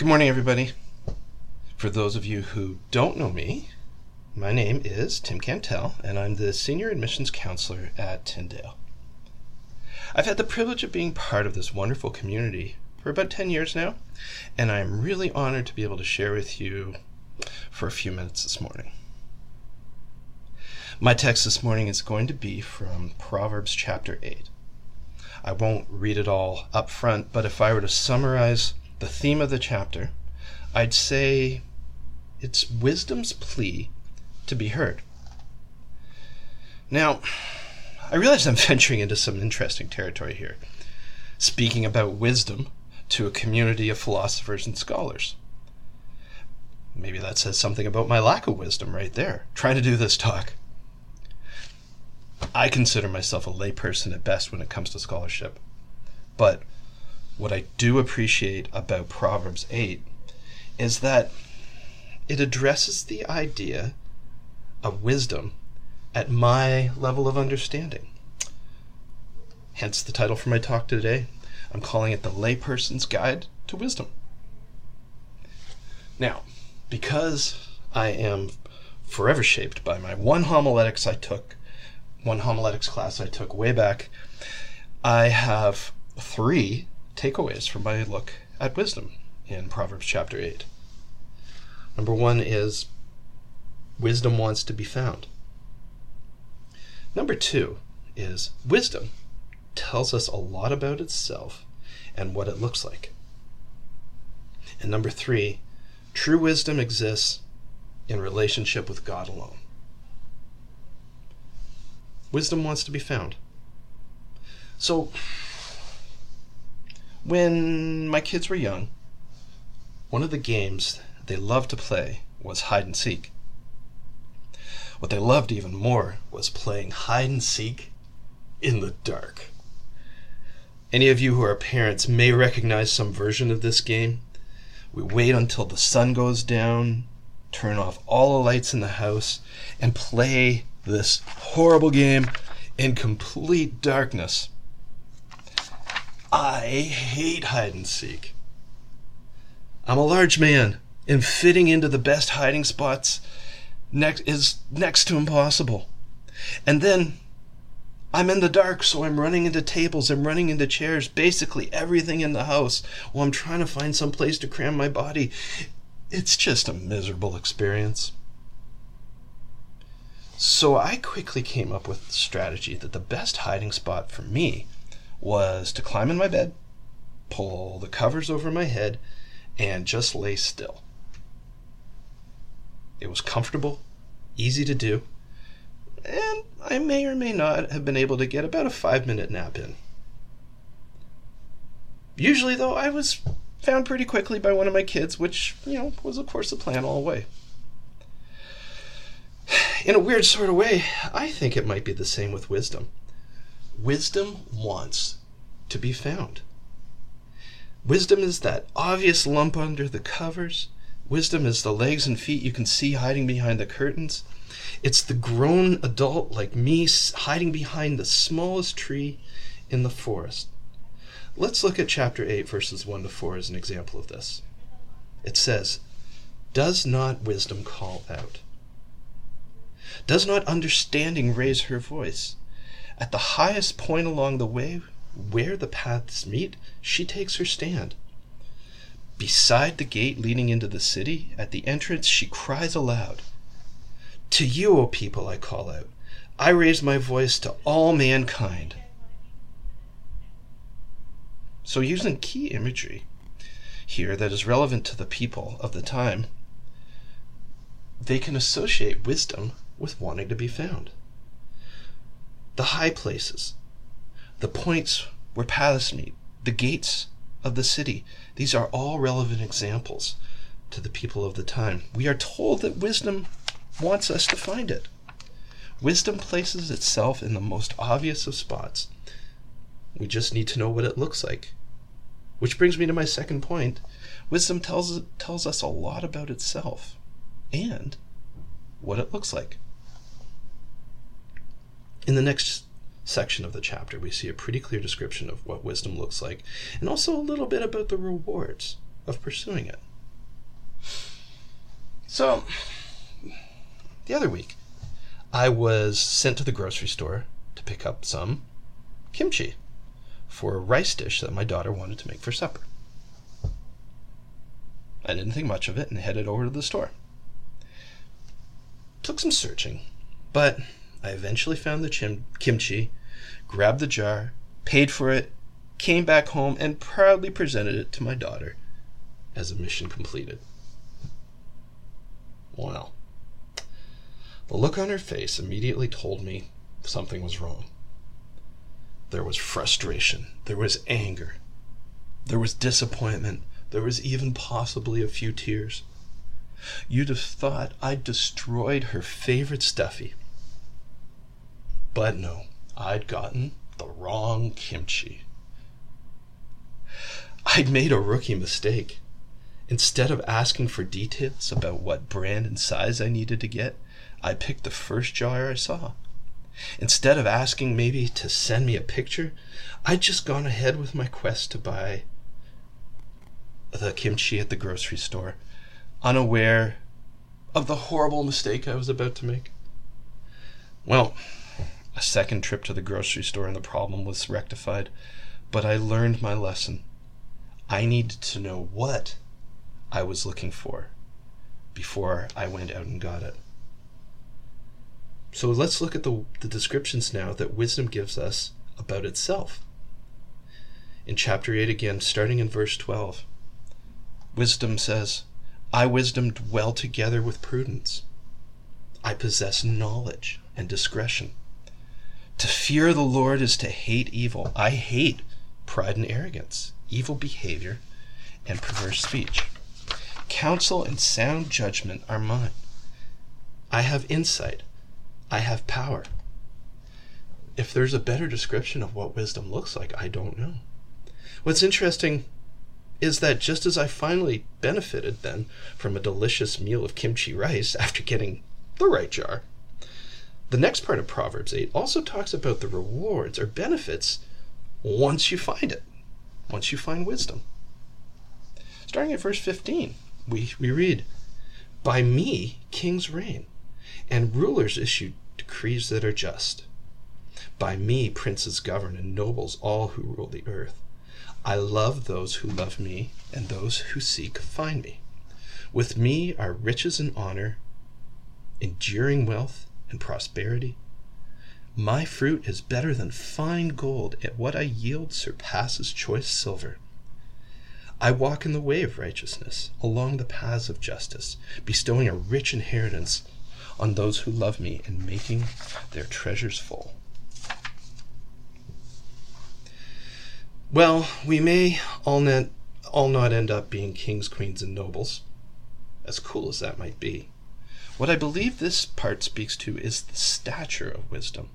Good morning, everybody. For those of you who don't know me, my name is Tim Kantel, and I'm the Senior Admissions Counselor at Tyndale. I've had the privilege of being part of this wonderful community for about 10 years now, and I'm really honored to be able to share with you for a few minutes this morning. My text this morning is going to be from Proverbs chapter 8. I won't read it all up front, but if I were to summarize the theme of the chapter, I'd say it's wisdom's plea to be heard. Now, I realize I'm venturing into some interesting territory here, speaking about wisdom to a community of philosophers and scholars. Maybe that says something about my lack of wisdom right there, trying to do this talk. I consider myself a layperson at best when it comes to scholarship. But what I do appreciate about Proverbs 8 is that it addresses the idea of wisdom at my level of understanding. Hence the title for my talk today. I'm calling it The Layperson's Guide to Wisdom. Now, because I am forever shaped by my one homiletics I took one homiletics class I took way back, I have three takeaways from my look at wisdom in Proverbs chapter 8. Number one is wisdom wants to be found. Number two is wisdom tells us a lot about itself and what it looks like. And number three, true wisdom exists in relationship with God alone. Wisdom wants to be found. So, when my kids were young, one of the games they loved to play was hide and seek. What they loved even more was playing hide and seek in the dark. Any of you who are parents may recognize some version of this game. We wait until the sun goes down, turn off all the lights in the house, and play this horrible game in complete darkness. I hate hide and seek. I'm a large man, and fitting into the best hiding spots next is next to impossible. And then I'm in the dark, so I'm running into tables, I'm running into chairs, basically everything in the house while I'm trying to find some place to cram my body. It's just a miserable experience. So I quickly came up with the strategy that the best hiding spot for me was to climb in my bed, pull the covers over my head, and just lay still. It was comfortable, easy to do, and I may or may not have been able to get about a five minute nap in. Usually, though, I was found pretty quickly by one of my kids, which, you know, was of course the plan all the way in a weird sort of way, I think it might be the same with wisdom. Wisdom wants to be found. Wisdom is that obvious lump under the covers. Wisdom is the legs and feet you can see hiding behind the curtains. It's the grown adult like me hiding behind the smallest tree in the forest. Let's look at chapter 8, verses 1 to 4 as an example of this. It says, Does not wisdom call out? Does not understanding raise her voice? At the highest point along the way where the paths meet, she takes her stand. Beside the gate leading into the city, at the entrance, she cries aloud To you, O people, I call out. I raise my voice to all mankind. So, using key imagery here that is relevant to the people of the time, they can associate wisdom with wanting to be found. The high places, the points where paths meet, the gates of the city, these are all relevant examples to the people of the time. We are told that wisdom wants us to find it. Wisdom places itself in the most obvious of spots. We just need to know what it looks like. Which brings me to my second point. Wisdom tells, tells us a lot about itself and what it looks like. In the next section of the chapter, we see a pretty clear description of what wisdom looks like, and also a little bit about the rewards of pursuing it. So, the other week, I was sent to the grocery store to pick up some kimchi for a rice dish that my daughter wanted to make for supper. I didn't think much of it and headed over to the store. Took some searching, but I eventually found the chim- kimchi, grabbed the jar, paid for it, came back home, and proudly presented it to my daughter as a mission completed. Well, the look on her face immediately told me something was wrong. There was frustration, there was anger, there was disappointment, there was even possibly a few tears. You'd have thought I'd destroyed her favorite stuffy. But no, I'd gotten the wrong kimchi. I'd made a rookie mistake. Instead of asking for details about what brand and size I needed to get, I picked the first jar I saw. Instead of asking maybe to send me a picture, I'd just gone ahead with my quest to buy the kimchi at the grocery store, unaware of the horrible mistake I was about to make. Well, a second trip to the grocery store and the problem was rectified, but I learned my lesson. I needed to know what I was looking for before I went out and got it. So let's look at the, the descriptions now that wisdom gives us about itself. In chapter 8 again, starting in verse 12, wisdom says, I, wisdom, dwell together with prudence. I possess knowledge and discretion. To fear the Lord is to hate evil. I hate pride and arrogance, evil behavior, and perverse speech. Counsel and sound judgment are mine. I have insight. I have power. If there's a better description of what wisdom looks like, I don't know. What's interesting is that just as I finally benefited then from a delicious meal of kimchi rice after getting the right jar, the next part of Proverbs 8 also talks about the rewards or benefits once you find it, once you find wisdom. Starting at verse 15, we, we read, By me kings reign, and rulers issue decrees that are just. By me princes govern, and nobles all who rule the earth. I love those who love me, and those who seek find me. With me are riches and honor, enduring wealth and prosperity. My fruit is better than fine gold, and what I yield surpasses choice silver. I walk in the way of righteousness, along the paths of justice, bestowing a rich inheritance on those who love me and making their treasures full. Well, we may all not, all not end up being kings, queens, and nobles, as cool as that might be. What I believe this part speaks to is the stature of wisdom.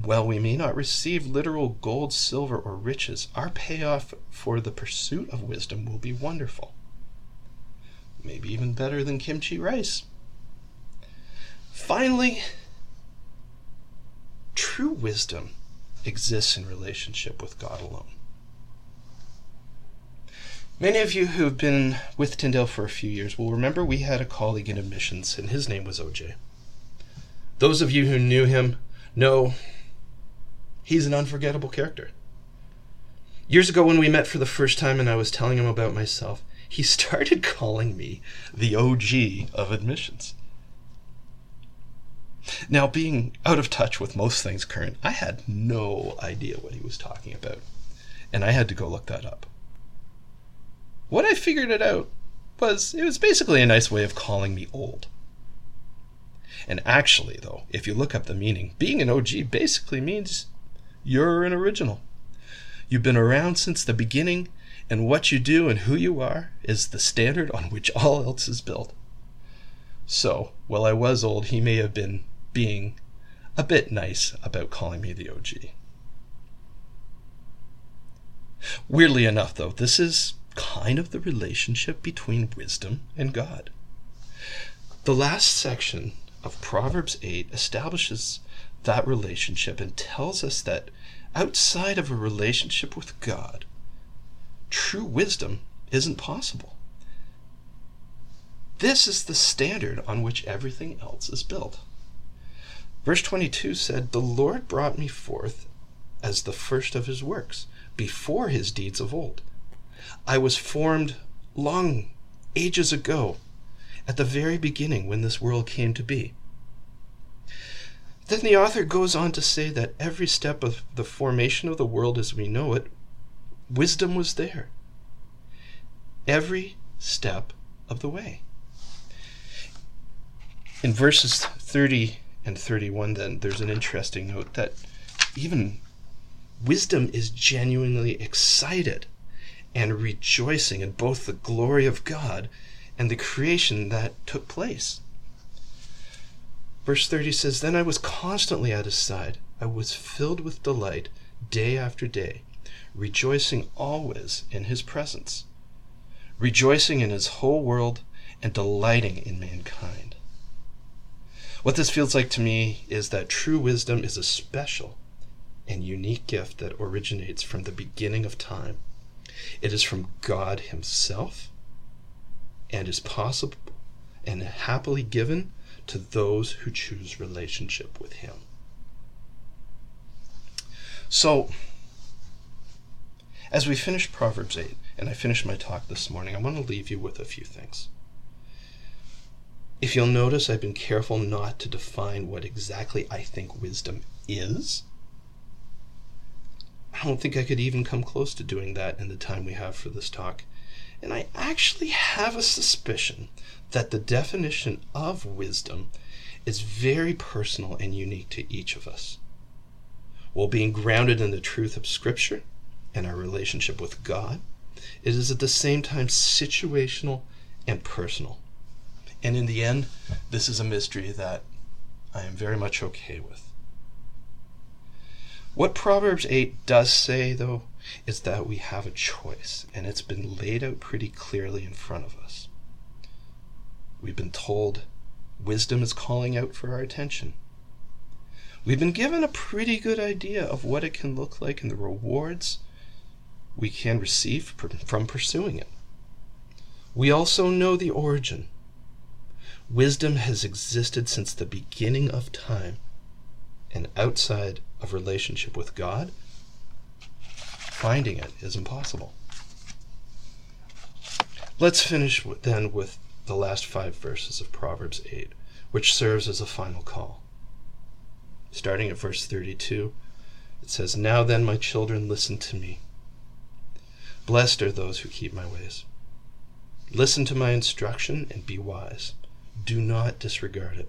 While we may not receive literal gold, silver, or riches, our payoff for the pursuit of wisdom will be wonderful. Maybe even better than kimchi rice. Finally, true wisdom exists in relationship with God alone. Many of you who have been with Tyndale for a few years will remember we had a colleague in admissions, and his name was OJ. Those of you who knew him know he's an unforgettable character. Years ago, when we met for the first time and I was telling him about myself, he started calling me the OG of admissions. Now, being out of touch with most things current, I had no idea what he was talking about, and I had to go look that up. What I figured it out was it was basically a nice way of calling me old. And actually, though, if you look up the meaning, being an OG basically means you're an original. You've been around since the beginning, and what you do and who you are is the standard on which all else is built. So, while I was old, he may have been being a bit nice about calling me the OG. Weirdly enough, though, this is kind of the relationship between wisdom and God. The last section of Proverbs 8 establishes that relationship and tells us that outside of a relationship with God, true wisdom isn't possible. This is the standard on which everything else is built. Verse 22 said, The Lord brought me forth as the first of his works, before his deeds of old. I was formed long ages ago, at the very beginning when this world came to be. Then the author goes on to say that every step of the formation of the world as we know it, wisdom was there. Every step of the way. In verses 30 and 31, then, there's an interesting note that even wisdom is genuinely excited and rejoicing in both the glory of God and the creation that took place. Verse 30 says, Then I was constantly at his side. I was filled with delight day after day, rejoicing always in his presence, rejoicing in his whole world and delighting in mankind. What this feels like to me is that true wisdom is a special and unique gift that originates from the beginning of time. It is from God Himself and is possible and happily given to those who choose relationship with Him. So, as we finish Proverbs 8, and I finish my talk this morning, I want to leave you with a few things. If you'll notice, I've been careful not to define what exactly I think wisdom is. I don't think I could even come close to doing that in the time we have for this talk. And I actually have a suspicion that the definition of wisdom is very personal and unique to each of us. While being grounded in the truth of Scripture and our relationship with God, it is at the same time situational and personal. And in the end, this is a mystery that I am very much okay with. What Proverbs 8 does say, though, is that we have a choice, and it's been laid out pretty clearly in front of us. We've been told wisdom is calling out for our attention. We've been given a pretty good idea of what it can look like and the rewards we can receive from pursuing it. We also know the origin Wisdom has existed since the beginning of time, and outside of relationship with God, finding it is impossible. Let's finish then with the last five verses of Proverbs 8, which serves as a final call. Starting at verse 32, it says, Now then, my children, listen to me. Blessed are those who keep my ways. Listen to my instruction and be wise do not disregard it.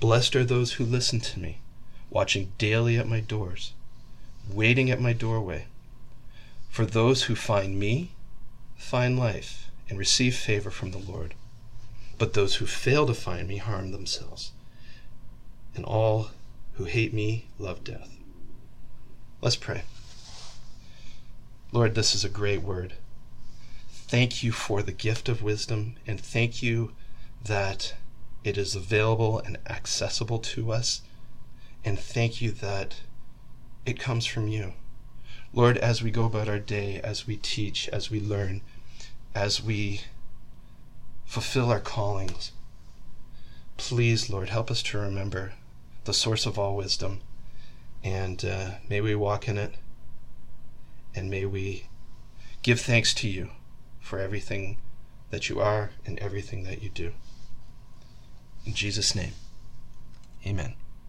Blessed are those who listen to me, watching daily at my doors, waiting at my doorway. For those who find me find life and receive favor from the Lord. But those who fail to find me harm themselves, and all who hate me love death. Let's pray. Lord, this is a great word. Thank you for the gift of wisdom, and thank you that it is available and accessible to us. And thank you that it comes from you. Lord, as we go about our day, as we teach, as we learn, as we fulfill our callings, please, Lord, help us to remember the source of all wisdom. And uh, may we walk in it. And may we give thanks to you for everything that you are and everything that you do. In Jesus' name, amen.